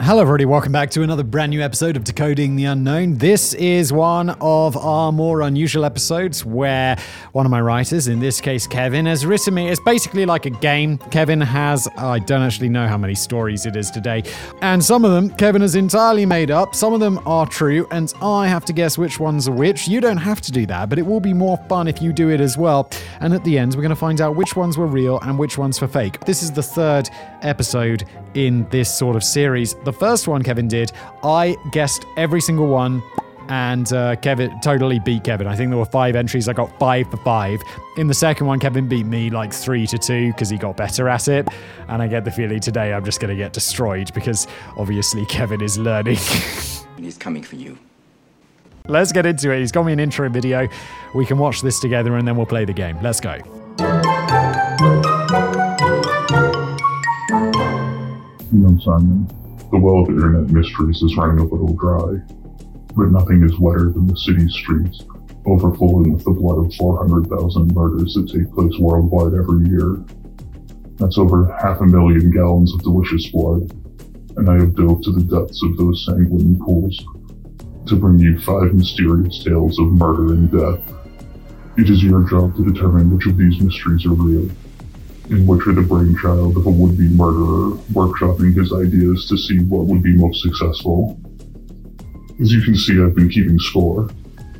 Hello, everybody. Welcome back to another brand new episode of Decoding the Unknown. This is one of our more unusual episodes where one of my writers, in this case Kevin, has written me. It's basically like a game. Kevin has, I don't actually know how many stories it is today, and some of them Kevin has entirely made up. Some of them are true, and I have to guess which ones are which. You don't have to do that, but it will be more fun if you do it as well. And at the end, we're going to find out which ones were real and which ones were fake. This is the third episode in this sort of series. The first one Kevin did, I guessed every single one and uh, Kevin totally beat Kevin. I think there were five entries. I got five for five. In the second one, Kevin beat me like three to two because he got better at it. And I get the feeling today I'm just going to get destroyed because obviously Kevin is learning. He's coming for you. Let's get into it. He's got me an intro video. We can watch this together and then we'll play the game. Let's go. Simon, the well of internet mysteries is running a little dry, but nothing is wetter than the city's streets, overflowing with the blood of 400,000 murders that take place worldwide every year. That's over half a million gallons of delicious blood, and I have dove to the depths of those sanguine pools to bring you five mysterious tales of murder and death. It is your job to determine which of these mysteries are real in which are the brainchild of a would-be murderer workshopping his ideas to see what would be most successful. As you can see, I've been keeping score.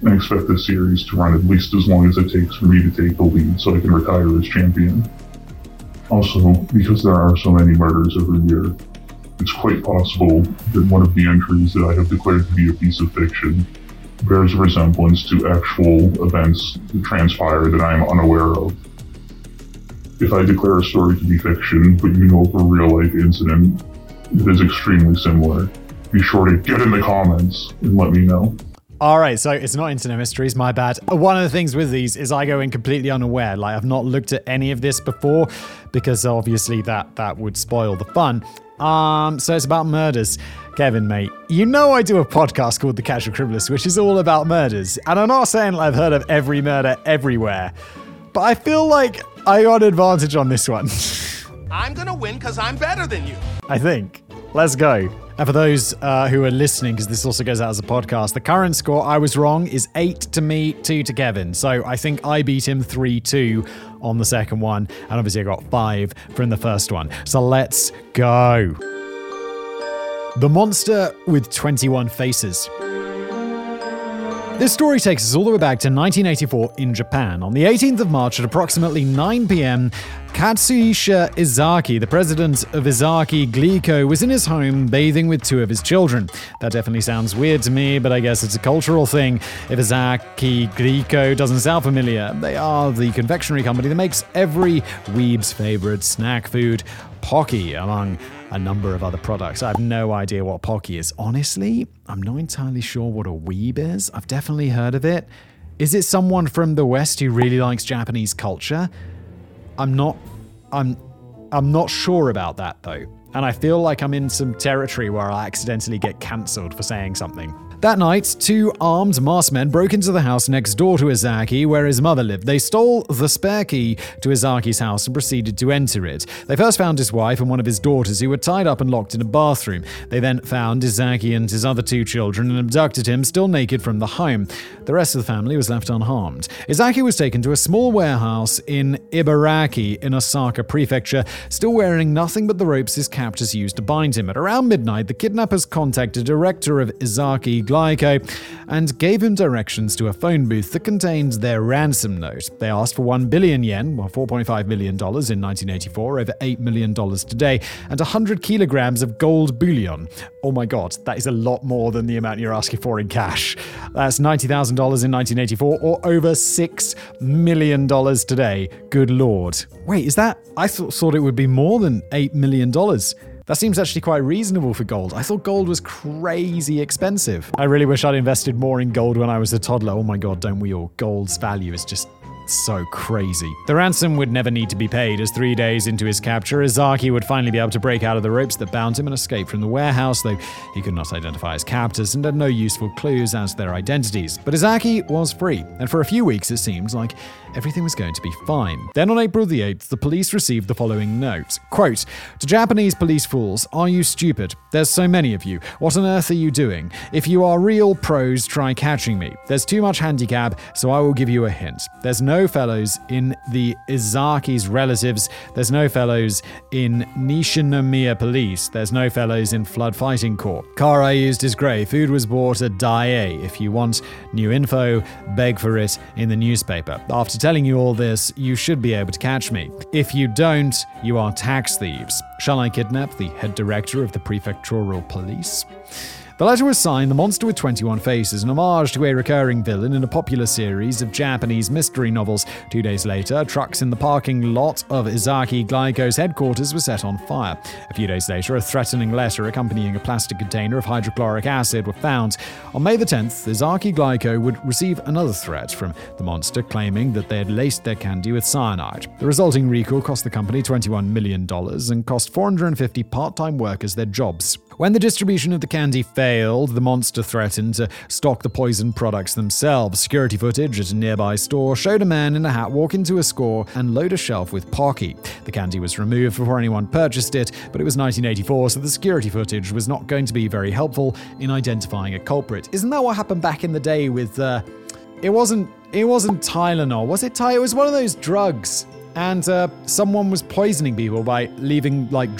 I expect this series to run at least as long as it takes for me to take the lead so I can retire as champion. Also, because there are so many murders every year, it's quite possible that one of the entries that I have declared to be a piece of fiction bears a resemblance to actual events that transpire that I am unaware of. If I declare a story to be fiction, but you know of a real life incident that is extremely similar, be sure to get in the comments and let me know. All right, so it's not internet mysteries, my bad. One of the things with these is I go in completely unaware. Like I've not looked at any of this before because obviously that that would spoil the fun. Um, so it's about murders. Kevin, mate, you know I do a podcast called The Casual Criminalist, which is all about murders. And I'm not saying I've heard of every murder everywhere, but I feel like I got an advantage on this one. I'm gonna win because I'm better than you. I think. Let's go. And for those uh, who are listening, because this also goes out as a podcast, the current score, I was wrong, is 8 to me, 2 to Kevin. So I think I beat him 3 2 on the second one. And obviously I got 5 from the first one. So let's go. The Monster with 21 Faces. This story takes us all the way back to 1984 in Japan. On the 18th of March at approximately 9 p.m., Katsuhisa Izaki, the president of Izaki Glico, was in his home bathing with two of his children. That definitely sounds weird to me, but I guess it's a cultural thing. If Izaki Glico doesn't sound familiar, they are the confectionery company that makes every weeb's favorite snack food, Pocky, among a number of other products. I have no idea what Pocky is. Honestly, I'm not entirely sure what a weeb is. I've definitely heard of it. Is it someone from the West who really likes Japanese culture? I'm not I'm I'm not sure about that though. And I feel like I'm in some territory where I'll accidentally get cancelled for saying something. That night, two armed masked men broke into the house next door to Izaki, where his mother lived. They stole the spare key to Izaki's house and proceeded to enter it. They first found his wife and one of his daughters, who were tied up and locked in a bathroom. They then found Izaki and his other two children and abducted him, still naked, from the home. The rest of the family was left unharmed. Izaki was taken to a small warehouse in Ibaraki in Osaka Prefecture, still wearing nothing but the ropes his captors used to bind him. At around midnight, the kidnappers contacted the director of Izaki Glico and gave him directions to a phone booth that contained their ransom note. They asked for 1 billion yen, or $4.5 million in 1984, over $8 million today, and 100 kilograms of gold bullion. Oh my god, that is a lot more than the amount you're asking for in cash. That's $90,000 in 1984, or over $6 million today. Good lord. Wait, is that? I th- thought it would be more than $8 million. That seems actually quite reasonable for gold. I thought gold was crazy expensive. I really wish I'd invested more in gold when I was a toddler. Oh my god, don't we all? Gold's value is just so crazy. The ransom would never need to be paid, as three days into his capture, Izaki would finally be able to break out of the ropes that bound him and escape from the warehouse, though he could not identify his captors and had no useful clues as to their identities. But Izaki was free, and for a few weeks it seemed like everything was going to be fine. Then on April the 8th, the police received the following note Quote, To Japanese police fools, are you stupid? There's so many of you. What on earth are you doing? If you are real pros, try catching me. There's too much handicap, so I will give you a hint. There's no fellows in the Izaki's relatives. There's no fellows in Nishinomiya police. There's no fellows in Flood Fighting Corps. Car I used is grey. Food was bought at Daiei. If you want new info, beg for it in the newspaper. After telling you all this, you should be able to catch me. If you don't, you are tax thieves. Shall I kidnap the head director of the prefectural police? The letter was signed The Monster with 21 Faces, an homage to a recurring villain in a popular series of Japanese mystery novels. Two days later, trucks in the parking lot of Izaki Glico's headquarters were set on fire. A few days later, a threatening letter accompanying a plastic container of hydrochloric acid were found. On May the 10th, Izaki Glico would receive another threat from the monster claiming that they had laced their candy with cyanide. The resulting recall cost the company $21 million and cost 450 part time workers their jobs. When the distribution of the candy failed, the monster threatened to stock the poison products themselves. Security footage at a nearby store showed a man in a hat walk into a store and load a shelf with Pocky. The candy was removed before anyone purchased it, but it was 1984, so the security footage was not going to be very helpful in identifying a culprit. Isn't that what happened back in the day with uh, it wasn't it wasn't Tylenol, was it Ty? It was one of those drugs and uh, someone was poisoning people by leaving like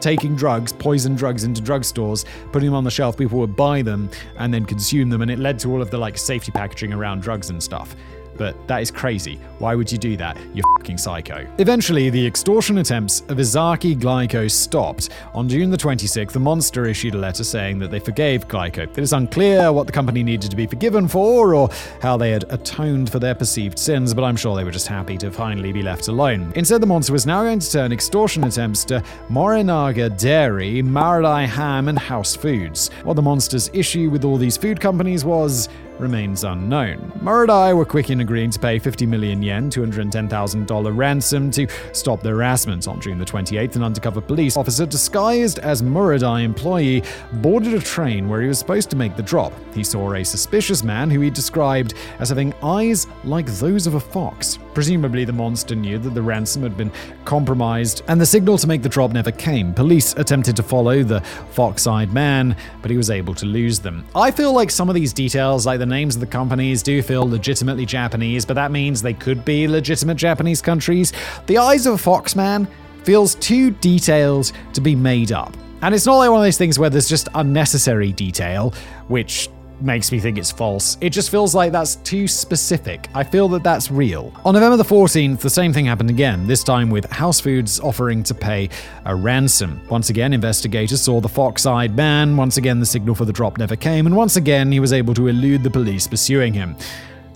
taking drugs poison drugs into drugstores putting them on the shelf people would buy them and then consume them and it led to all of the like safety packaging around drugs and stuff but that is crazy. Why would you do that? You're fucking psycho. Eventually, the extortion attempts of Izaki Glico stopped. On June the 26th, the monster issued a letter saying that they forgave Glico. It is unclear what the company needed to be forgiven for or how they had atoned for their perceived sins, but I'm sure they were just happy to finally be left alone. Instead, the monster was now going to turn extortion attempts to Morinaga Dairy, Marudai Ham, and House Foods. What the monster's issue with all these food companies was remains unknown. Marudai were quick in agreeing to pay 50 million yen, $210,000 ransom to stop the harassment. On June the 28th, an undercover police officer disguised as Marudai employee boarded a train where he was supposed to make the drop. He saw a suspicious man who he described as having eyes like those of a fox. Presumably, the monster knew that the ransom had been compromised, and the signal to make the drop never came. Police attempted to follow the fox eyed man, but he was able to lose them. I feel like some of these details, like the names of the companies, do feel legitimately Japanese, but that means they could be legitimate Japanese countries. The eyes of a fox man feels too detailed to be made up. And it's not like one of those things where there's just unnecessary detail, which makes me think it's false. It just feels like that's too specific. I feel that that's real. On November the 14th, the same thing happened again, this time with House Foods offering to pay a ransom. Once again, investigators saw the fox eyed man. Once again, the signal for the drop never came. And once again, he was able to elude the police pursuing him.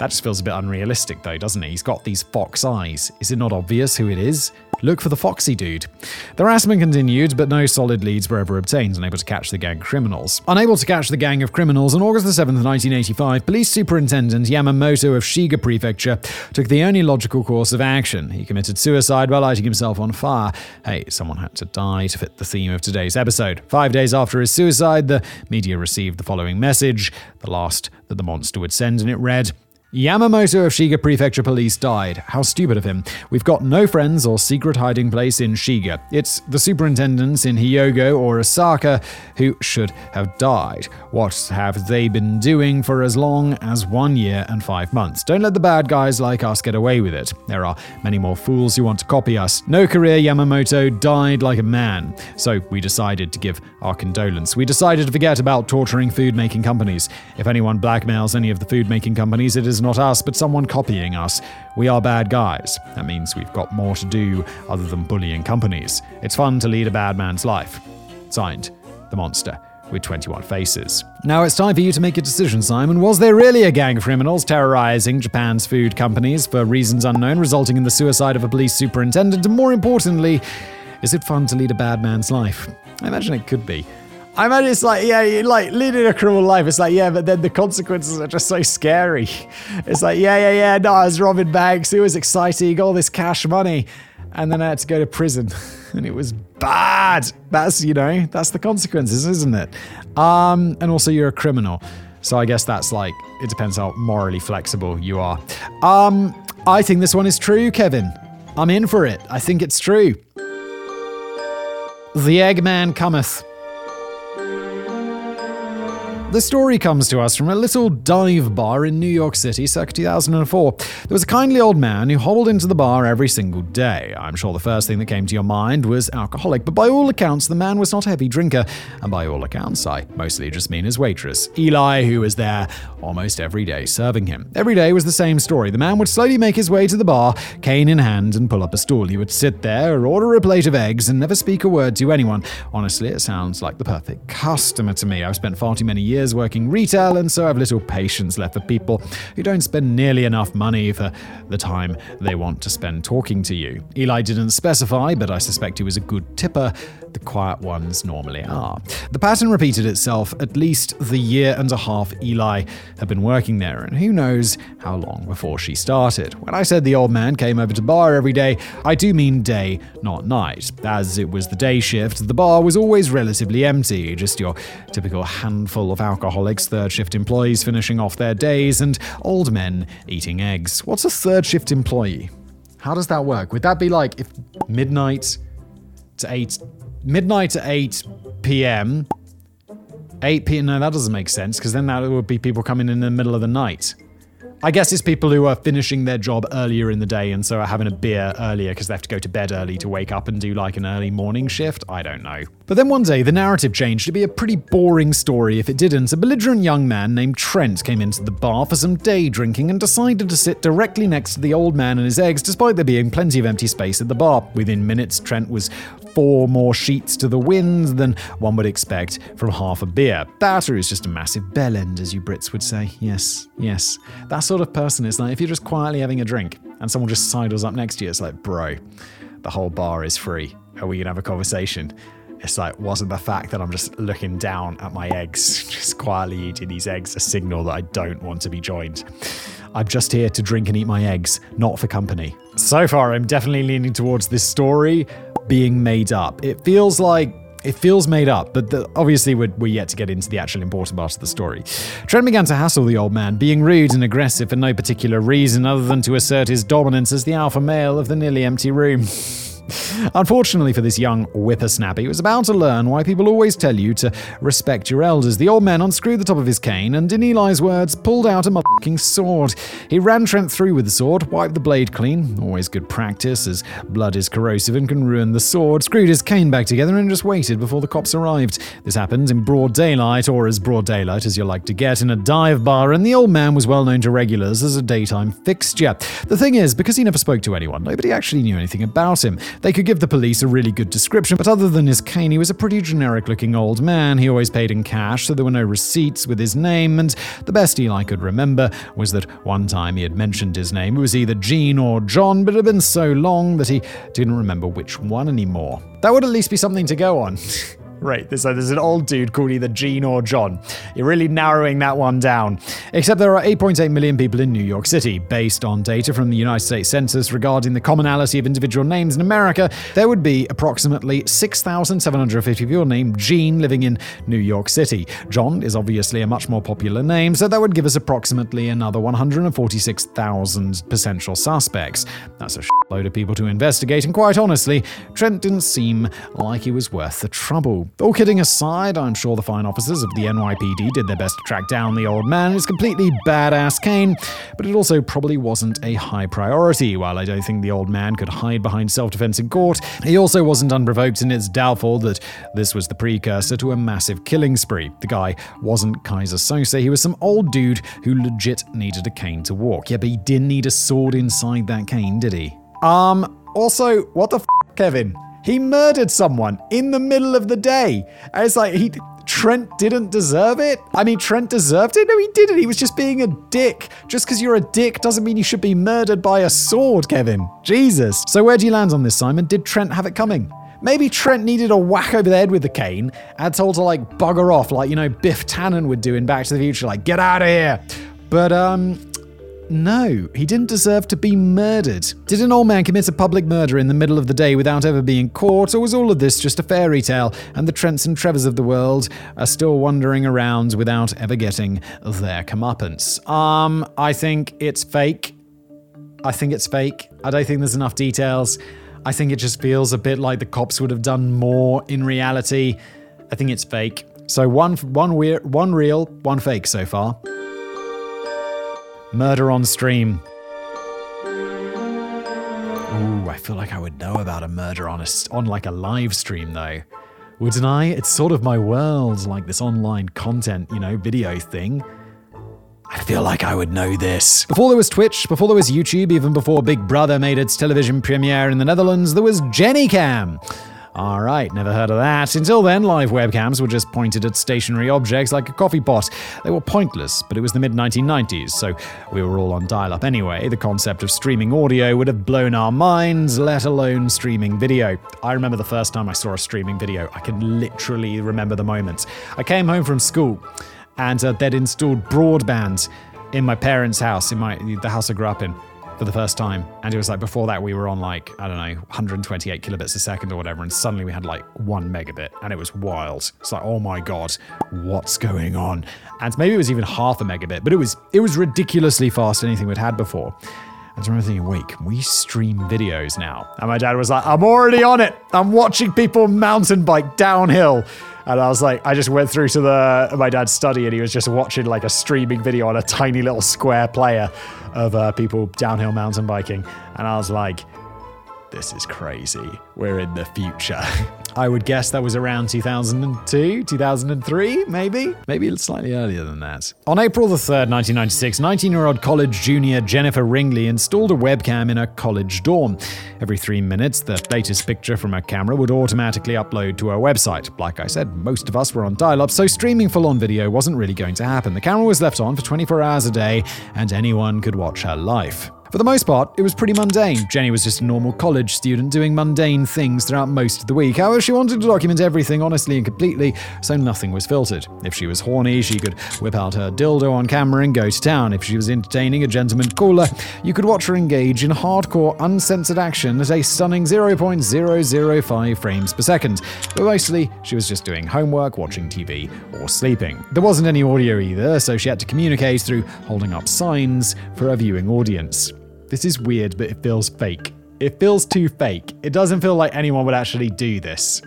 That just feels a bit unrealistic, though, doesn't it? He's got these fox eyes. Is it not obvious who it is? Look for the foxy dude. The harassment continued, but no solid leads were ever obtained, unable to catch the gang of criminals. Unable to catch the gang of criminals, on August 7, 1985, Police Superintendent Yamamoto of Shiga Prefecture took the only logical course of action. He committed suicide by lighting himself on fire. Hey, someone had to die to fit the theme of today's episode. Five days after his suicide, the media received the following message, the last that the monster would send, and it read, Yamamoto of Shiga Prefecture Police died. How stupid of him. We've got no friends or secret hiding place in Shiga. It's the superintendents in Hyogo or Osaka who should have died. What have they been doing for as long as one year and five months? Don't let the bad guys like us get away with it. There are many more fools who want to copy us. No career Yamamoto died like a man. So we decided to give our condolence. We decided to forget about torturing food making companies. If anyone blackmails any of the food making companies, it is not us, but someone copying us. We are bad guys. That means we've got more to do other than bullying companies. It's fun to lead a bad man's life. Signed, The Monster. With 21 faces. Now it's time for you to make a decision, Simon. Was there really a gang of criminals terrorizing Japan's food companies for reasons unknown, resulting in the suicide of a police superintendent? And more importantly, is it fun to lead a bad man's life? I imagine it could be. I imagine it's like, yeah, like leading a criminal life. It's like, yeah, but then the consequences are just so scary. It's like, yeah, yeah, yeah, no, I was robbing banks. It was exciting, got all this cash money. And then I had to go to prison. And it was bad. That's, you know, that's the consequences, isn't it? Um, and also you're a criminal. So I guess that's like, it depends how morally flexible you are. Um, I think this one is true, Kevin. I'm in for it. I think it's true. The Eggman cometh. The story comes to us from a little dive bar in New York City circa 2004. There was a kindly old man who hobbled into the bar every single day. I'm sure the first thing that came to your mind was alcoholic, but by all accounts, the man was not a heavy drinker. And by all accounts, I mostly just mean his waitress, Eli, who was there almost every day serving him. Every day was the same story. The man would slowly make his way to the bar, cane in hand, and pull up a stool. He would sit there, order a plate of eggs, and never speak a word to anyone. Honestly, it sounds like the perfect customer to me. I've spent far too many years working retail, and so I've little patience left for people who don't spend nearly enough money for the time they want to spend talking to you. Eli didn't specify, but I suspect he was a good tipper. The quiet ones normally are. The pattern repeated itself at least the year and a half Eli had been working there, and who knows how long before she started. When I said the old man came over to bar every day, I do mean day, not night. As it was the day shift, the bar was always relatively empty, just your typical handful of alcoholics, third shift employees finishing off their days, and old men eating eggs. What's a third shift employee? How does that work? Would that be like if midnight to 8 midnight to 8 p.m. 8 p.m. No, that doesn't make sense because then that would be people coming in the middle of the night. I guess it's people who are finishing their job earlier in the day and so are having a beer earlier because they have to go to bed early to wake up and do like an early morning shift. I don't know. But then one day the narrative changed to be a pretty boring story if it didn't. A belligerent young man named Trent came into the bar for some day drinking and decided to sit directly next to the old man and his eggs despite there being plenty of empty space at the bar. Within minutes, Trent was four more sheets to the wind than one would expect from half a beer. That is just a massive bellend, as you Brits would say. Yes, yes. That sort of person is like if you're just quietly having a drink and someone just sidles up next to you, it's like, bro, the whole bar is free. Are we gonna have a conversation? It's like, wasn't the fact that I'm just looking down at my eggs, just quietly eating these eggs, a signal that I don't want to be joined? I'm just here to drink and eat my eggs, not for company. So far, I'm definitely leaning towards this story being made up. It feels like it feels made up, but the, obviously we're, we're, yet to get into the actual important part of the story. Trent began to hassle the old man, being rude and aggressive for no particular reason other than to assert his dominance as the alpha male of the nearly empty room. Unfortunately for this young whippersnapper, he was about to learn why people always tell you to respect your elders. The old man unscrewed the top of his cane and, in Eli's words, pulled out a motherfucking sword. He ran Trent through with the sword, wiped the blade clean, always good practice as blood is corrosive and can ruin the sword, screwed his cane back together and just waited before the cops arrived. This happened in broad daylight, or as broad daylight as you like to get, in a dive bar, and the old man was well known to regulars as a daytime fixture. The thing is, because he never spoke to anyone, nobody actually knew anything about him. They could give the police a really good description, but other than his cane, he was a pretty generic looking old man. He always paid in cash, so there were no receipts with his name, and the best Eli could remember was that one time he had mentioned his name. It was either Gene or John, but it had been so long that he didn't remember which one anymore. That would at least be something to go on. Right, there's, a, there's an old dude called either Gene or John. You're really narrowing that one down. Except there are 8.8 million people in New York City. Based on data from the United States Census regarding the commonality of individual names in America, there would be approximately 6,750 people named Gene living in New York City. John is obviously a much more popular name, so that would give us approximately another 146,000 potential suspects. That's a load of people to investigate, and quite honestly, Trent didn't seem like he was worth the trouble. All kidding aside, I'm sure the fine officers of the NYPD did their best to track down the old man, his completely badass cane, but it also probably wasn't a high priority. While I don't think the old man could hide behind self defense in court, he also wasn't unprovoked, and it's doubtful that this was the precursor to a massive killing spree. The guy wasn't Keyser Söze, he was some old dude who legit needed a cane to walk. Yeah, but he didn't need a sword inside that cane, did he? Um, also, what the f, Kevin? He murdered someone in the middle of the day. And it's like he Trent didn't deserve it? I mean, Trent deserved it? No, he didn't. He was just being a dick. Just because you're a dick doesn't mean you should be murdered by a sword, Kevin. Jesus. So, where do you land on this, Simon? Did Trent have it coming? Maybe Trent needed a whack over the head with the cane and told to like bugger off, like, you know, Biff Tannen would do in Back to the Future, like, get out of here. But, um, no, he didn't deserve to be murdered. Did an old man commit a public murder in the middle of the day without ever being caught, or was all of this just a fairy tale and the Trents and Trevors of the world are still wandering around without ever getting their comeuppance? Um, I think it's fake. I think it's fake. I don't think there's enough details. I think it just feels a bit like the cops would have done more in reality. I think it's fake. So one one weir- one real, one fake so far. Murder on stream. Ooh, I feel like I would know about a murder on a on like a live stream though. Wouldn't I? It's sort of my world, like this online content, you know, video thing. I feel like I would know this. Before there was Twitch, before there was YouTube, even before Big Brother made its television premiere in the Netherlands, there was JenniCam. Alright, never heard of that. Until then, live webcams were just pointed at stationary objects like a coffee pot. They were pointless, but it was the mid 1990s, so we were all on dial up anyway. The concept of streaming audio would have blown our minds, let alone streaming video. I remember the first time I saw a streaming video. I can literally remember the moment. I came home from school and uh, they'd installed broadband in my parents' house, in my the house I grew up in, for the first time. And it was like before that we were on like I don't know 128 kilobits a second or whatever, and suddenly we had like one megabit, and it was wild. It's like oh my god, what's going on? And maybe it was even half a megabit, but it was it was ridiculously fast anything we'd had before. And I remember thinking, wait, can we stream videos now? And my dad was like, I'm already on it. I'm watching people mountain bike downhill. And I was like, I just went through to the my dad's study and he was just watching like a streaming video on a tiny little square player of uh, people downhill mountain biking. And I was like, this is crazy. We're in the future. I would guess that was around 2002, 2003, maybe? Maybe slightly earlier than that. On April the 3rd, 1996, 19 year old college junior Jennifer Ringley installed a webcam in her college dorm. Every three minutes, the latest picture from her camera would automatically upload to her website. Like I said, most of us were on dial up, so streaming full on video wasn't really going to happen. The camera was left on for 24 hours a day, and anyone could watch her life. For the most part, it was pretty mundane. Jenny was just a normal college student doing mundane things throughout most of the week. However, she wanted to document everything honestly and completely, so nothing was filtered. If she was horny, she could whip out her dildo on camera and go to town. If she was entertaining a gentleman caller, you could watch her engage in hardcore, uncensored action at a stunning 0.005 frames per second. But mostly, she was just doing homework, watching TV, or sleeping. There wasn't any audio either, so she had to communicate through holding up signs for her viewing audience. This is weird, but it feels fake. It feels too fake. It doesn't feel like anyone would actually do this.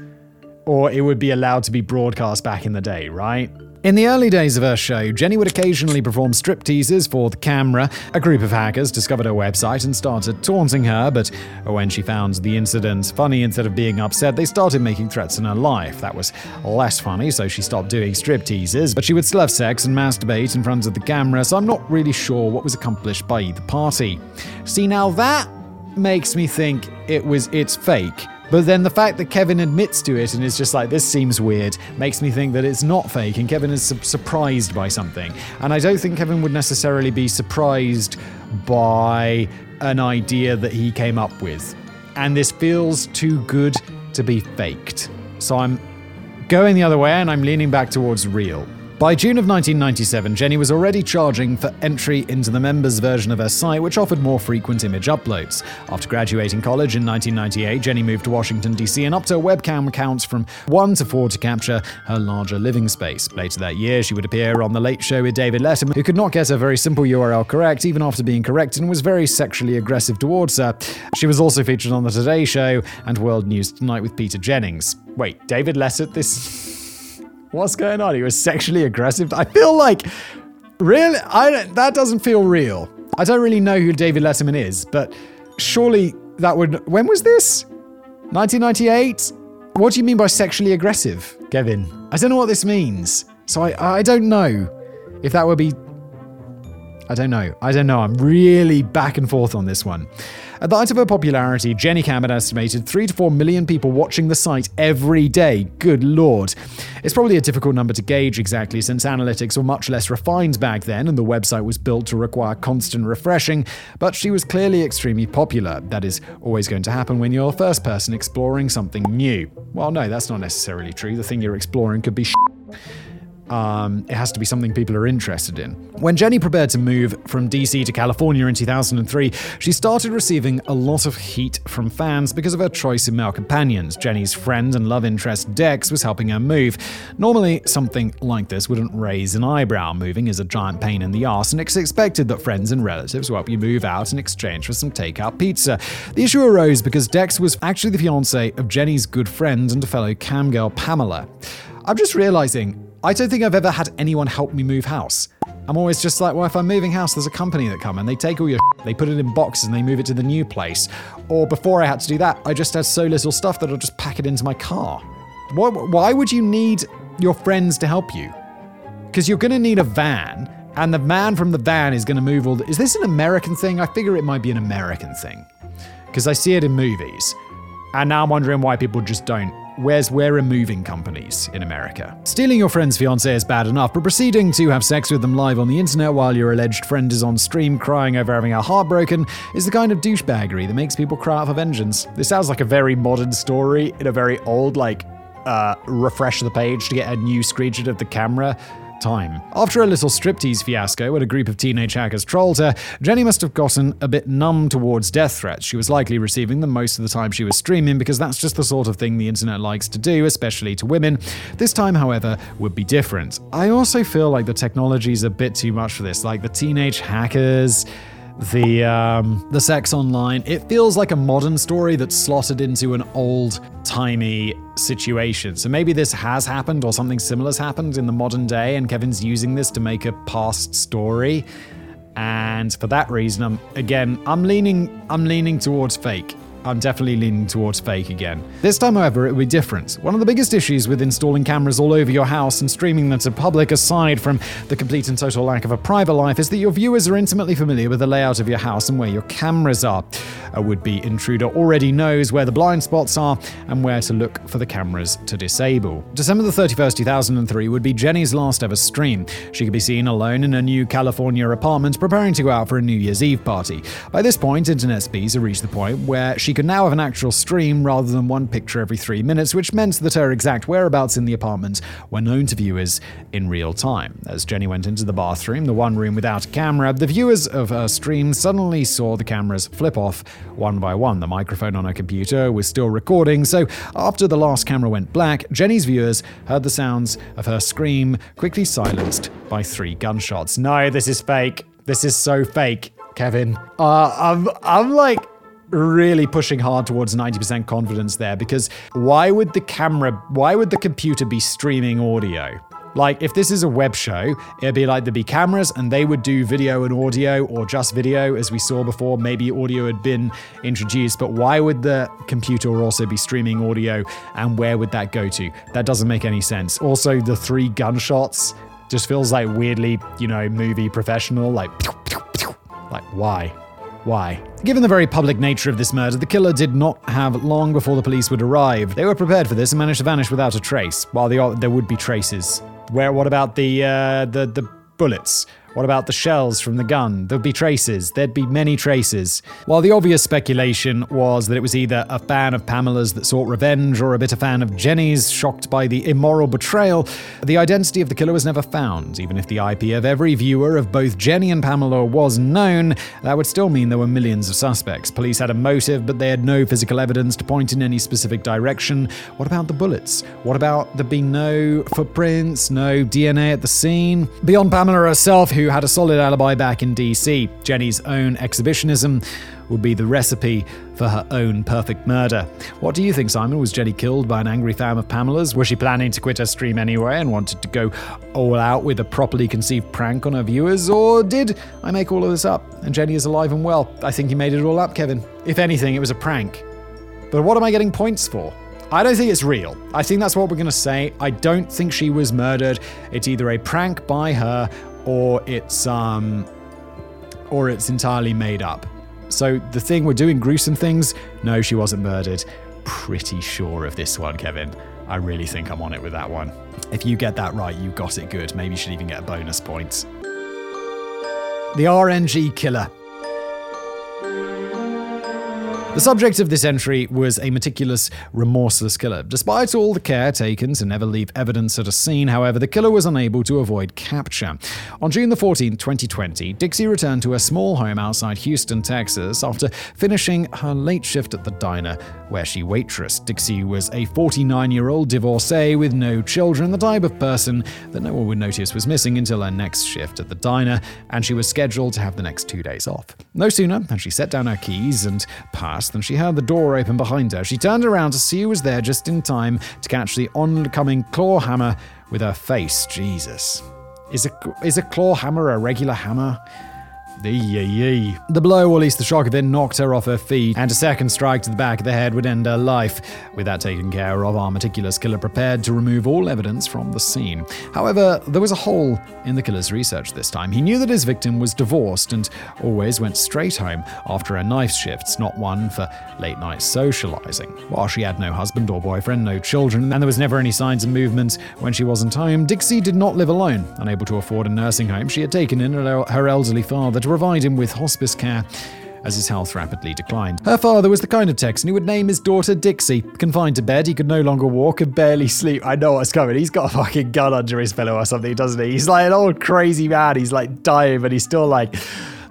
Or it would be allowed to be broadcast back in the day, right? In the early days of her show, Jenny would occasionally perform stripteases for the camera. A group of hackers discovered her website and started taunting her, but when she found the incident funny instead of being upset, they started making threats in her life. That was less funny, so she stopped doing stripteases, but she would still have sex and masturbate in front of the camera, so I'm not really sure what was accomplished by either party. See, now that makes me think it was it's fake. But then the fact that Kevin admits to it and is just like, this seems weird, makes me think that it's not fake and Kevin is su- surprised by something. And I don't think Kevin would necessarily be surprised by an idea that he came up with. And this feels too good to be faked. So I'm going the other way and I'm leaning back towards real. By June of 1997, Jenny was already charging for entry into the members version of her site, which offered more frequent image uploads. After graduating college in 1998, Jenny moved to Washington, D.C., and upped her webcam counts from one to four to capture her larger living space. Later that year, she would appear on The Late Show with David Letterman, who could not get a very simple URL correct, even after being corrected, and was very sexually aggressive towards her. She was also featured on The Today Show and World News Tonight with Peter Jennings. Wait, David Letterman? This. What's going on? He was sexually aggressive. I feel like really I that doesn't feel real. I don't really know who David Letterman is, but surely that would when was this? 1998? What do you mean by sexually aggressive, Kevin? I don't know what this means. So I I don't know if that would be I don't know. I don't know. I'm really back and forth on this one. At the height of her popularity, JenniCam had estimated 3 to 4 million people watching the site every day. Good lord. It's probably a difficult number to gauge exactly since analytics were much less refined back then and the website was built to require constant refreshing, but she was clearly extremely popular. That is always going to happen when you're the first person exploring something new. Well, no, that's not necessarily true. The thing you're exploring could be um, it has to be something people are interested in. When Jenny prepared to move from DC to California in 2003, she started receiving a lot of heat from fans because of her choice in male companions. Jenny's friend and love interest Dex was helping her move. Normally, something like this wouldn't raise an eyebrow. Moving is a giant pain in the ass, and it's expected that friends and relatives will help you move out in exchange for some takeout pizza. The issue arose because Dex was actually the fiance of Jenny's good friend and fellow cam girl, Pamela. I'm just realizing I don't think I've ever had anyone help me move house. I'm always just like, well, if I'm moving house, there's a company that come and they take all your shit, they put it in boxes and they move it to the new place. Or before I had to do that, I just had so little stuff that I'll just pack it into my car. Why, why would you need your friends to help you? Because you're going to need a van, and the man from the van is going to move all the. Is this an American thing? I figure it might be an American thing. Because I see it in movies. And now I'm wondering why people just don't Where's where are moving companies in America? Stealing your friend's fiance is bad enough, but proceeding to have sex with them live on the internet while your alleged friend is on stream crying over having her heart broken is the kind of douchebaggery that makes people cry out for vengeance. This sounds like a very modern story in a very old, like, uh, refresh the page to get a new screenshot of the camera time. After a little striptease fiasco when a group of teenage hackers trolled her, Jenny must have gotten a bit numb towards death threats. She was likely receiving them most of the time she was streaming because that's just the sort of thing the internet likes to do, especially to women. This time, however, would be different. I also feel like the technology is a bit too much for this, like the teenage hackers the um, the sex online. It feels like a modern story that's slotted into an old timey situation. So maybe this has happened or something similar has happened in the modern day, and Kevin's using this to make a past story. And for that reason, I'm again I'm leaning I'm leaning towards fake. I'm definitely leaning towards fake again. This time, however, it will be different. One of the biggest issues with installing cameras all over your house and streaming them to public, aside from the complete and total lack of a private life, is that your viewers are intimately familiar with the layout of your house and where your cameras are. A would be intruder already knows where the blind spots are and where to look for the cameras to disable. December the 31st, 2003 would be Jenny's last ever stream. She could be seen alone in a new California apartment preparing to go out for a New Year's Eve party. By this point, internet speeds have reached the point where she could now have an actual stream rather than one picture every three minutes, which meant that her exact whereabouts in the apartment were known to viewers in real time. As Jenny went into the bathroom, the one room without a camera, the viewers of her stream suddenly saw the cameras flip off one by one. The microphone on her computer was still recording, so after the last camera went black, Jenny's viewers heard the sounds of her scream quickly silenced by three gunshots. No, this is fake. This is so fake, Kevin. Uh, I'm, I'm like really pushing hard towards 90% confidence there because why would the camera, why would the computer be streaming audio? Like, if this is a web show, it'd be like there'd be cameras and they would do video and audio or just video, as we saw before. Maybe audio had been introduced, but why would the computer also be streaming audio and where would that go to? That doesn't make any sense. Also, the three gunshots just feels like weirdly, you know, movie professional. Like, like why? Why? Given the very public nature of this murder, the killer did not have long before the police would arrive. They were prepared for this and managed to vanish without a trace. While the, there would be traces. Where? What about the uh, the the bullets? What about the shells from the gun? There'd be traces. There'd be many traces. While the obvious speculation was that it was either a fan of Pamela's that sought revenge or a bitter fan of Jenny's shocked by the immoral betrayal, the identity of the killer was never found. Even if the IP of every viewer of both Jenny and Pamela was known, that would still mean there were millions of suspects. Police had a motive, but they had no physical evidence to point in any specific direction. What about the bullets? What about there being no footprints, no DNA at the scene? Beyond Pamela herself, who who had a solid alibi back in DC. Jenny's own exhibitionism would be the recipe for her own perfect murder. What do you think, Simon? Was Jenny killed by an angry fan of Pamela's? Was she planning to quit her stream anyway and wanted to go all out with a properly conceived prank on her viewers? Or did I make all of this up and Jenny is alive and well? I think you made it all up, Kevin. If anything, it was a prank. But what am I getting points for? I don't think it's real. I think that's what we're going to say. I don't think she was murdered. It's either a prank by her or it's um or it's entirely made up. So the thing we're doing gruesome things? No, she wasn't murdered. Pretty sure of this one, Kevin. I really think I'm on it with that one. If you get that right, you got it good. Maybe you should even get a bonus point. The RNG Killer. The subject of this entry was a meticulous, remorseless killer. Despite all the care taken to never leave evidence at a scene, however, the killer was unable to avoid capture. On June the 14th, 2020, Dixie returned to her small home outside Houston, Texas, after finishing her late shift at the diner where she waitressed. Dixie was a 49 year old divorcee with no children, the type of person that no one would notice was missing until her next shift at the diner, and she was scheduled to have the next two days off. No sooner had she set down her keys and passed than she heard the door open behind her. She turned around to see who was there just in time to catch the oncoming claw hammer with her face. Jesus. Is a, is a claw hammer a regular hammer? The blow, or at least the shock of it, knocked her off her feet, and a second strike to the back of the head would end her life. With that taken care of, our meticulous killer prepared to remove all evidence from the scene. However, there was a hole in the killer's research this time. He knew that his victim was divorced and always went straight home after her night shifts, not one for late night socializing. While she had no husband or boyfriend, no children, and there was never any signs of movement when she wasn't home, Dixie did not live alone. Unable to afford a nursing home, she had taken in her elderly father to provide him with hospice care as his health rapidly declined. Her father was the kind of Texan who would name his daughter Dixie. Confined to bed, he could no longer walk and barely sleep. I know what's coming. He's got a fucking gun under his pillow or something, doesn't he? He's like an old crazy man. He's like dying, but he's still like,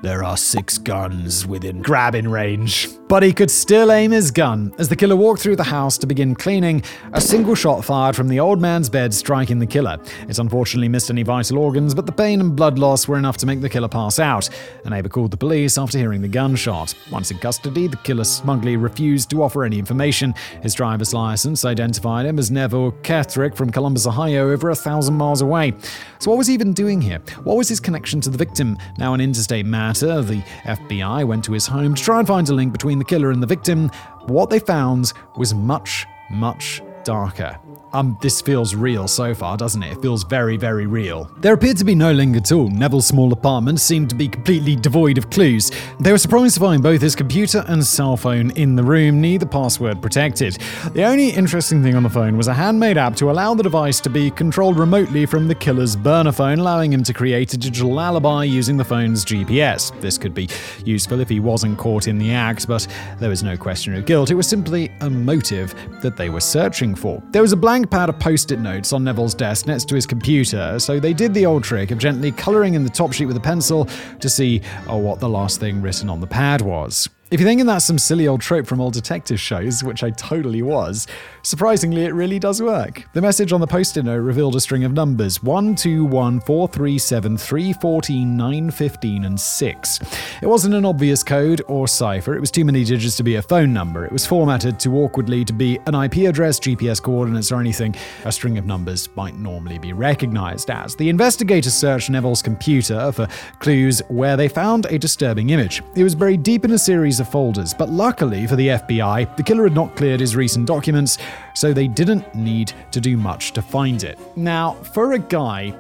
there are six guns within grabbing range. But he could still aim his gun. As the killer walked through the house to begin cleaning, a single shot fired from the old man's bed, striking the killer. It unfortunately missed any vital organs, but the pain and blood loss were enough to make the killer pass out. A neighbor called the police after hearing the gunshot. Once in custody, the killer smugly refused to offer any information. His driver's license identified him as Neville Kethrick from Columbus, Ohio, over a thousand miles away. So, what was he even doing here? What was his connection to the victim? Now, an interstate matter, the FBI went to his home to try and find a link between the killer and the victim. What they found was much, much darker. Um, this feels real so far, doesn't it? It feels very, very real. There appeared to be no link at all. Neville's small apartment seemed to be completely devoid of clues. They were surprised to find both his computer and cell phone in the room, neither password protected. The only interesting thing on the phone was a handmade app to allow the device to be controlled remotely from the killer's burner phone, allowing him to create a digital alibi using the phone's GPS. This could be useful if he wasn't caught in the act, but there was no question of guilt. It was simply a motive that they were searching for. There was a blank pad of post it notes on Neville's desk next to his computer, so they did the old trick of gently colouring in the top sheet with a pencil to see oh, what the last thing written on the pad was. If you're thinking that's some silly old trope from old detective shows, which I totally was, surprisingly, it really does work. The message on the post it note revealed a string of numbers 1, 2, 1, 4, 3, 7, 3, 14, 9, 15, and 6. It wasn't an obvious code or cipher, it was too many digits to be a phone number. It was formatted too awkwardly to be an IP address, GPS coordinates, or anything a string of numbers might normally be recognized as. The investigators searched Neville's computer for clues where they found a disturbing image. It was buried deep in a series of folders, but luckily for the FBI, the killer had not cleared his recent documents, so they didn't need to do much to find it. Now, for a guy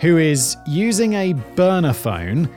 who is using a burner phone,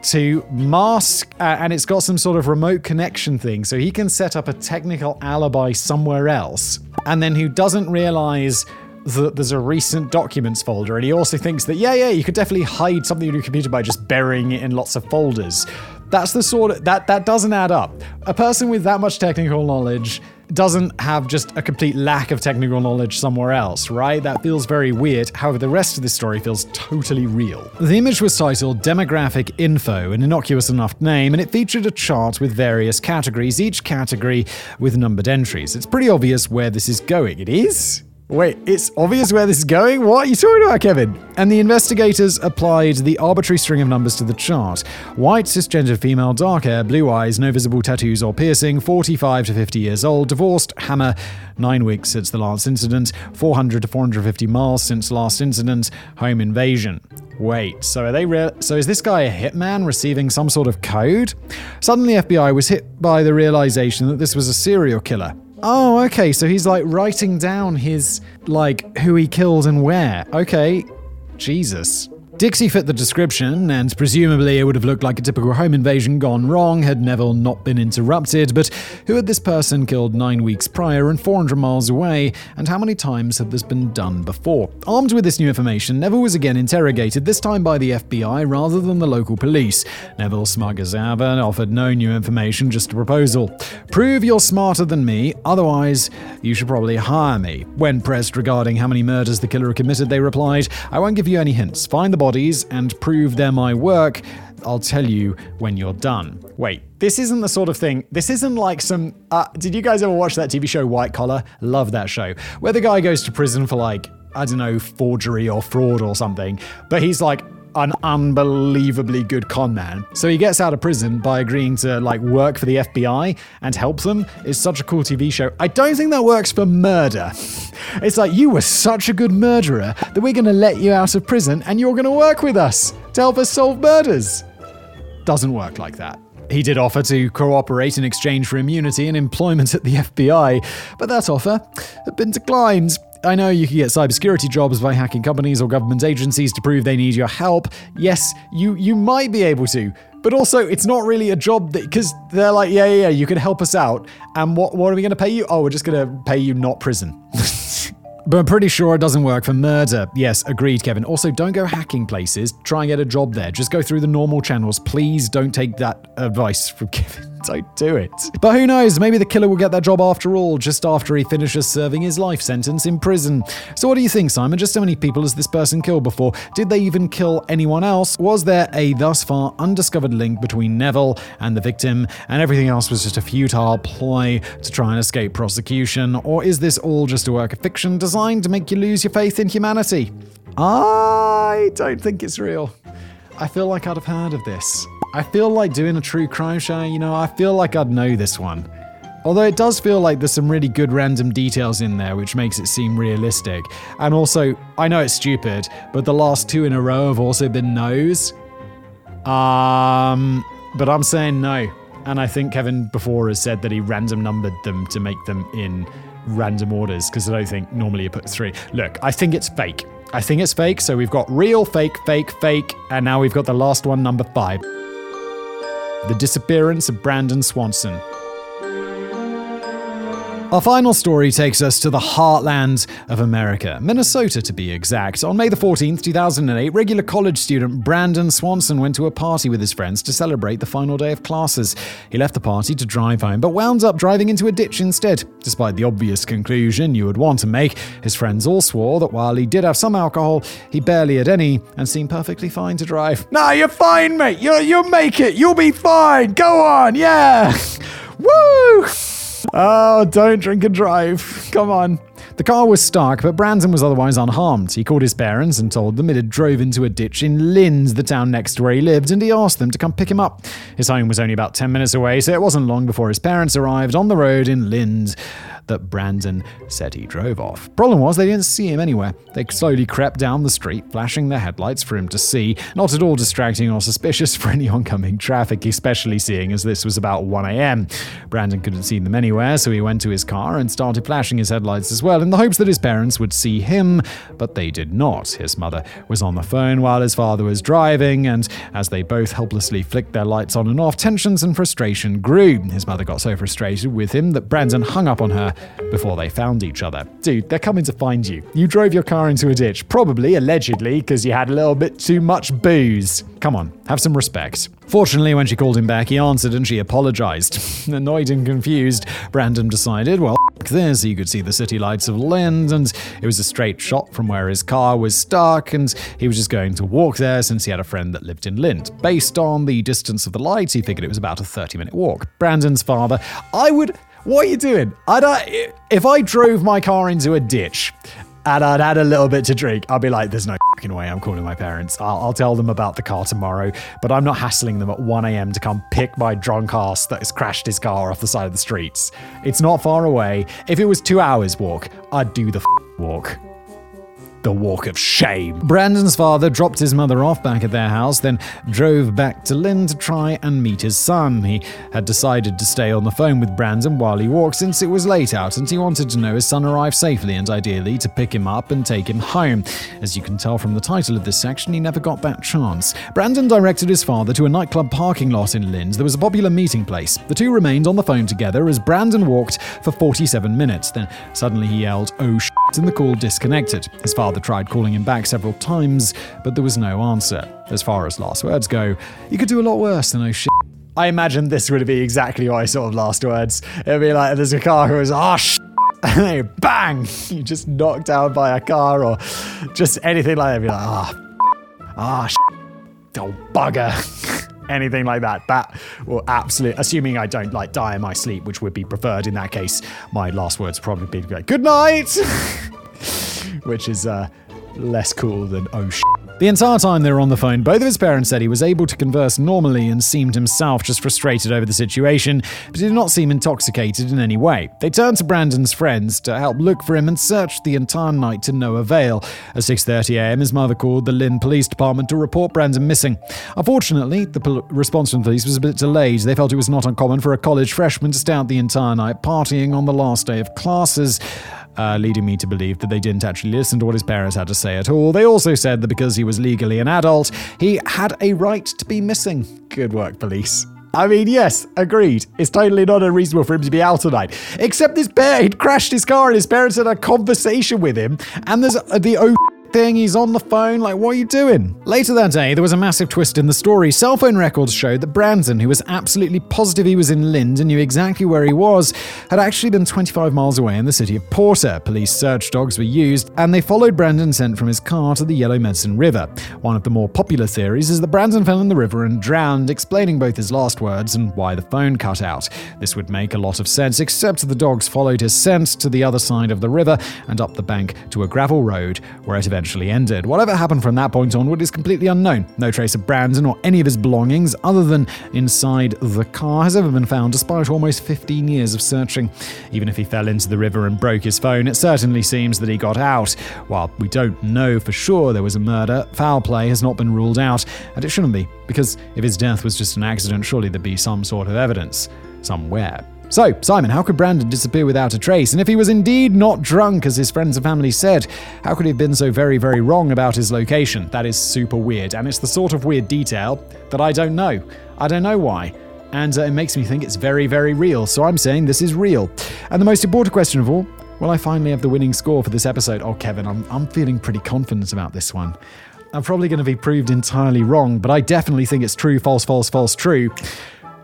to mask, uh, and it's got some sort of remote connection thing, so he can set up a technical alibi somewhere else, and then who doesn't realize that there's a recent documents folder, and he also thinks that, yeah, yeah, you could definitely hide something in your computer by just burying it in lots of folders. That's the sort of that that doesn't add up. A person with that much technical knowledge doesn't have just a complete lack of technical knowledge somewhere else, right? That feels very weird. However, the rest of this story feels totally real. The image was titled Demographic Info, an innocuous enough name, and it featured a chart with various categories, each category with numbered entries. It's pretty obvious where this is going. It is? Wait, it's obvious where this is going? What are you talking about, Kevin? And the investigators applied the arbitrary string of numbers to the chart. White, cisgender female, dark hair, blue eyes, no visible tattoos or piercing, 45 to 50 years old, divorced, hammer, 9 weeks since the last incident, 400 to 450 miles since last incident, home invasion. Wait, so are they real? So is this guy a hitman receiving some sort of code? Suddenly, FBI was hit by the realization that this was a serial killer. Oh, okay. So he's like writing down his like who he killed and where. Okay. Jesus. Dixie fit the description, and presumably it would have looked like a typical home invasion gone wrong had Neville not been interrupted. But who had this person killed nine weeks prior and 400 miles away, and how many times had this been done before? Armed with this new information, Neville was again interrogated, this time by the FBI rather than the local police. Neville, smug as ever, offered no new information, just a proposal. Prove you're smarter than me, otherwise, you should probably hire me. When pressed regarding how many murders the killer committed, they replied, I won't give you any hints. Find the bodies and prove they're my work. I'll tell you when you're done. Wait, this isn't the sort of thing. This isn't like some. Uh, did you guys ever watch that TV show White Collar? Love that show. Where the guy goes to prison for like, I don't know, forgery or fraud or something. But he's like, an unbelievably good con man. So he gets out of prison by agreeing to like work for the FBI and help them. It's such a cool TV show. I don't think that works for murder. It's like you were such a good murderer that we're going to let you out of prison and you're going to work with us to help us solve murders. Doesn't work like that. He did offer to cooperate in exchange for immunity and employment at the FBI, but that offer had been declined. I know you can get cybersecurity jobs by hacking companies or government agencies to prove they need your help. Yes, you you might be able to, but also it's not really a job that because they're like, yeah, yeah, yeah, you can help us out. And what what are we going to pay you? Oh, we're just going to pay you not prison. But I'm pretty sure it doesn't work for murder. Yes, agreed, Kevin. Also, don't go hacking places. Try and get a job there. Just go through the normal channels. Please don't take that advice from Kevin. Don't do it. But who knows? Maybe the killer will get that job after all, just after he finishes serving his life sentence in prison. So, what do you think, Simon? Just how many people has this person killed before? Did they even kill anyone else? Was there a thus far undiscovered link between Neville and the victim, and everything else was just a futile ploy to try and escape prosecution? Or is this all just a work of fiction designed to make you lose your faith in humanity? I don't think it's real. I feel like I'd have heard of this. I feel like doing a true crime show, you know, I feel like I'd know this one. Although it does feel like there's some really good random details in there, which makes it seem realistic. And also, I know it's stupid, but the last two in a row have also been no's. Um, but I'm saying no. And I think Kevin before has said that he random numbered them to make them in random orders, because I don't think normally you put three. Look, I think it's fake. I think it's fake, so we've got real, fake, fake, fake, and now we've got the last one, number five. The disappearance of Brandon Swanson. Our final story takes us to the heartland of America, Minnesota to be exact. On May the 14th, 2008, regular college student Brandon Swanson went to a party with his friends to celebrate the final day of classes. He left the party to drive home, but wound up driving into a ditch instead. Despite the obvious conclusion you would want to make, his friends all swore that while he did have some alcohol, he barely had any and seemed perfectly fine to drive. Nah, you're fine, mate. You'll, you'll make it. You'll be fine. Go on. Yeah. Woo! Oh, don't drink and drive. Come on. The car was stuck, but Brandon was otherwise unharmed. He called his parents and told them it had drove into a ditch in Lynd, the town next to where he lived, and he asked them to come pick him up. His home was only about 10 minutes away, so it wasn't long before his parents arrived on the road in Lynd that Brandon said he drove off. Problem was, they didn't see him anywhere. They slowly crept down the street, flashing their headlights for him to see, not at all distracting or suspicious for any oncoming traffic, especially seeing as this was about 1am. Brandon couldn't see them anywhere, so he went to his car and started flashing his headlights as well, in the hopes that his parents would see him, but they did not. His mother was on the phone while his father was driving, and as they both helplessly flicked their lights on and off, tensions and frustration grew. His mother got so frustrated with him that Brandon hung up on her before they found each other. Dude, they're coming to find you. You drove your car into a ditch, probably, allegedly, because you had a little bit too much booze. Come on, have some respect. Fortunately, when she called him back, he answered and she apologized. Annoyed and confused, Brandon decided, well, this, he could see the city lights of Lynd, and it was a straight shot from where his car was stuck, and he was just going to walk there since he had a friend that lived in Lynd. Based on the distance of the lights, he figured it was about a 30 minute walk. Brandon's father, I would. What are you doing? I don't, uh, if I drove my car into a ditch and I'd had a little bit to drink, I'd be like, there's no fucking way I'm calling my parents. I'll, I'll tell them about the car tomorrow, but I'm not hassling them at 1 a.m. to come pick my drunk ass that has crashed his car off the side of the streets. It's not far away. If it was two hours walk, I'd do the walk. The walk of shame. Brandon's father dropped his mother off back at their house, then drove back to Lynd to try and meet his son. He had decided to stay on the phone with Brandon while he walked since it was late out and he wanted to know his son arrived safely and ideally to pick him up and take him home. As you can tell from the title of this section, he never got that chance. Brandon directed his father to a nightclub parking lot in Lynd that was a popular meeting place. The two remained on the phone together as Brandon walked for 47 minutes. Then suddenly he yelled, Oh shit, and the call disconnected. His father tried calling him back several times, but there was no answer. As far as last words go, you could do a lot worse than oh shit. I imagine this would be exactly my sort of last words. It'd be like there's a car who goes, oh shit. And then bang, you just knocked out by a car or just anything like that. Be like, ah, oh, ah, shit. oh bugger. anything like that. That will absolutely, assuming I don't like die in my sleep, which would be preferred in that case, my last words probably be like, good night, which is uh, less cool than oh shit. The entire time they were on the phone, both of his parents said he was able to converse normally and seemed himself just frustrated over the situation, but he did not seem intoxicated in any way. They turned to Brandon's friends to help look for him and searched the entire night to no avail. At 6.30am, his mother called the Lynd Police Department to report Brandon missing. Unfortunately, the pol- response from police was a bit delayed. They felt it was not uncommon for a college freshman to stay out the entire night partying on the last day of classes uh, leading me to believe that they didn't actually listen to what his parents had to say at all. They also said that because he was legally an adult, he had a right to be missing. Good work, police. I mean, yes, agreed. It's totally not unreasonable for him to be out tonight. Except this bear, he'd crashed his car and his parents had a conversation with him, and there's the oh thing, he's on the phone, like, what are you doing? Later that day, there was a massive twist in the story. Cell phone records showed that Brandon, who was absolutely positive he was in Lynd and knew exactly where he was, had actually been 25 miles away in the city of Porter. Police search dogs were used, and they followed Brandon's scent from his car to the Yellow Medicine River. One of the more popular theories is that Brandon fell in the river and drowned, explaining both his last words and why the phone cut out. This would make a lot of sense, except the dogs followed his scent to the other side of the river and up the bank to a gravel road, where it eventually eventually ended. Whatever happened from that point onward is completely unknown. No trace of Brandon or any of his belongings, other than inside the car, has ever been found despite almost 15 years of searching. Even if he fell into the river and broke his phone, it certainly seems that he got out. While we don't know for sure there was a murder, foul play has not been ruled out, and it shouldn't be, because if his death was just an accident, surely there'd be some sort of evidence somewhere. So, Simon, how could Brandon disappear without a trace? And if he was indeed not drunk, as his friends and family said, how could he have been so very, very wrong about his location? That is super weird, and it's the sort of weird detail that I don't know. I don't know why. And uh, it makes me think it's very, very real. So I'm saying this is real. And the most important question of all will I finally have the winning score for this episode? Oh, Kevin, I'm, I'm feeling pretty confident about this one. I'm probably going to be proved entirely wrong, but I definitely think it's true, false, false, false, true.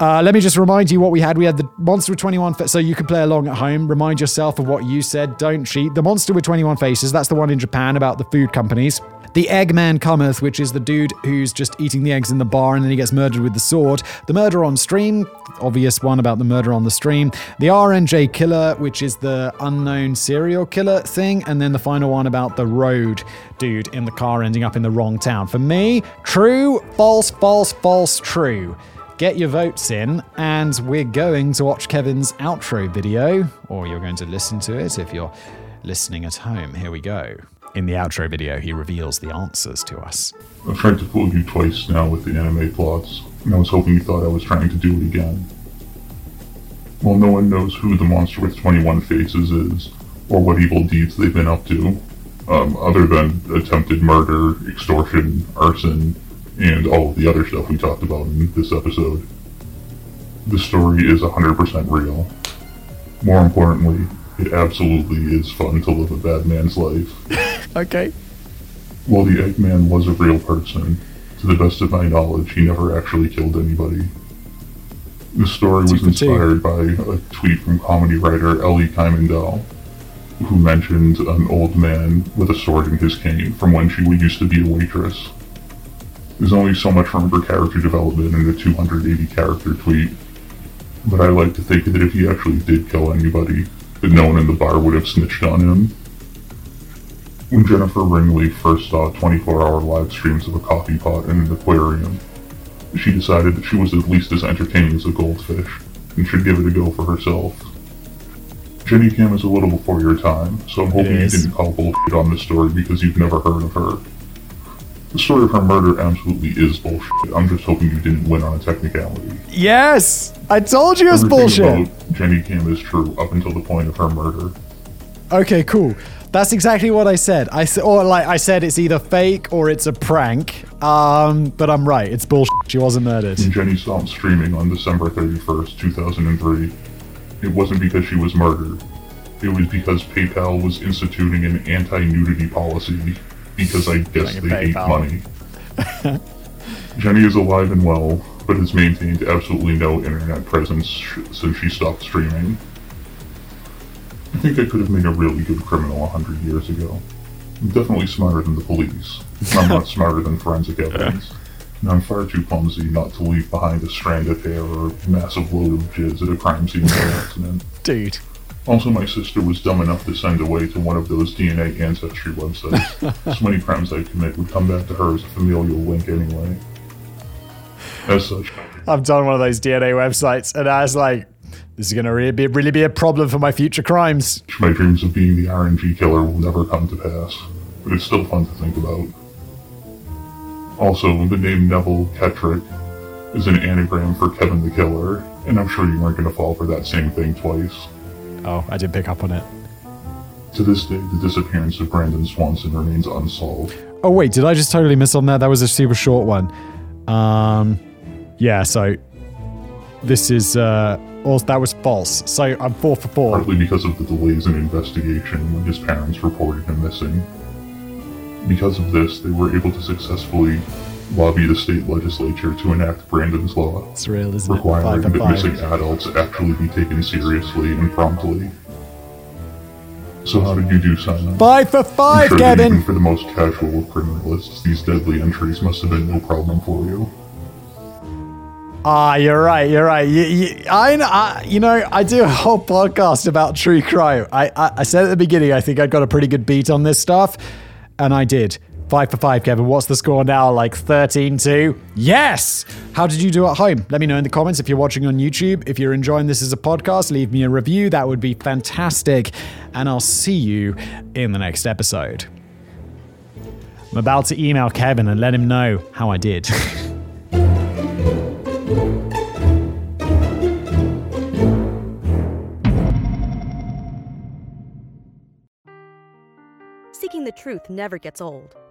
Uh, let me just remind you what we had. We had the monster with 21 faces, so you can play along at home. Remind yourself of what you said. Don't cheat. The monster with 21 faces, that's the one in Japan about the food companies. The Eggman Cometh, which is the dude who's just eating the eggs in the bar and then he gets murdered with the sword. The Murder on Stream, obvious one about the murder on the stream. The RNG Killer, which is the unknown serial killer thing. And then the final one about the road dude in the car ending up in the wrong town. For me, true, false, false, false, true. Get your votes in, and we're going to watch Kevin's outro video, or you're going to listen to it if you're listening at home. Here we go. In the outro video, he reveals the answers to us. I've tried to fool you twice now with the anime plots, and I was hoping you thought I was trying to do it again. Well, no one knows who the monster with 21 faces is, or what evil deeds they've been up to, um, other than attempted murder, extortion, arson, and all of the other stuff we talked about in this episode. The story is 100% real. More importantly, it absolutely is fun to live a bad man's life. okay. While the Eggman was a real person, to the best of my knowledge, he never actually killed anybody. The story was inspired by a tweet from comedy writer Ellie Kaimendal, who mentioned an old man with a sword in his cane from when she used to be a waitress. There's only so much room for character development in a 280 character tweet, but I like to think that if he actually did kill anybody, that no one in the bar would have snitched on him. When Jennifer Ringley first saw 24-hour live streams of a coffee pot in an aquarium, she decided that she was at least as entertaining as a goldfish, and should give it a go for herself. JenniCam is a little before your time, so I'm hoping you didn't call bullshit on this story because you've never heard of her. The story of her murder absolutely is bullshit. I'm just hoping you didn't win on a technicality. Yes! I told you it was Everything bullshit. about JenniCam is true up until the point of her murder. Okay, cool. That's exactly what I said. I or like I said, it's either fake or it's a prank. Um, but I'm right. It's bullshit. She wasn't murdered. When Jenny stopped streaming on December 31st, 2003, it wasn't because she was murdered. It was because PayPal was instituting an anti-nudity policy because I guess they hate money. Jenny is alive and well, but has maintained absolutely no internet presence since she stopped streaming. I think I could have made a really good criminal a hundred years ago. I'm definitely smarter than the police. I'm not smarter than forensic evidence. And I'm far too clumsy not to leave behind a strand of hair or a massive load of jizz at a crime scene by accident. Dude. Also, my sister was dumb enough to send away to one of those DNA ancestry websites. so many crimes I commit would come back to her as a familial link anyway. As such, I've done one of those DNA websites, and I was like, this is going to really be, really be a problem for my future crimes. my dreams of being the RNG killer will never come to pass, but it's still fun to think about. Also, the name Neville Ketrick is an anagram for Kevin the Killer, and I'm sure you weren't going to fall for that same thing twice. Oh, I didn't pick up on it. To this day, the disappearance of Brandon Swanson remains unsolved. Oh, wait, did I just totally miss on that? That was a super short one. Um, yeah, so this is, uh, that was false. So I'm four for four. partly because of the delays in investigation when his parents reported him missing. Because of this, they were able to successfully lobby the state legislature to enact Brandon's Law, It's real, isn't it? requiring Five that five. missing adults actually be taken seriously and promptly. So how did you do, Simon? Five for five, sure that even for the most casual of criminalists, these deadly entries must have been no problem for you. Ah, you're right. You're right. You, you, I, I, you know, I do a whole podcast about true crime. I, I, I said at the beginning, I think I got a pretty good beat on this stuff, and I did. Five for five, Kevin. What's the score now? Like 13 2? Yes! How did you do at home? Let me know in the comments if you're watching on YouTube. If you're enjoying this as a podcast, leave me a review. That would be fantastic. And I'll see you in the next episode. I'm about to email Kevin and let him know how I did. Seeking the truth never gets old.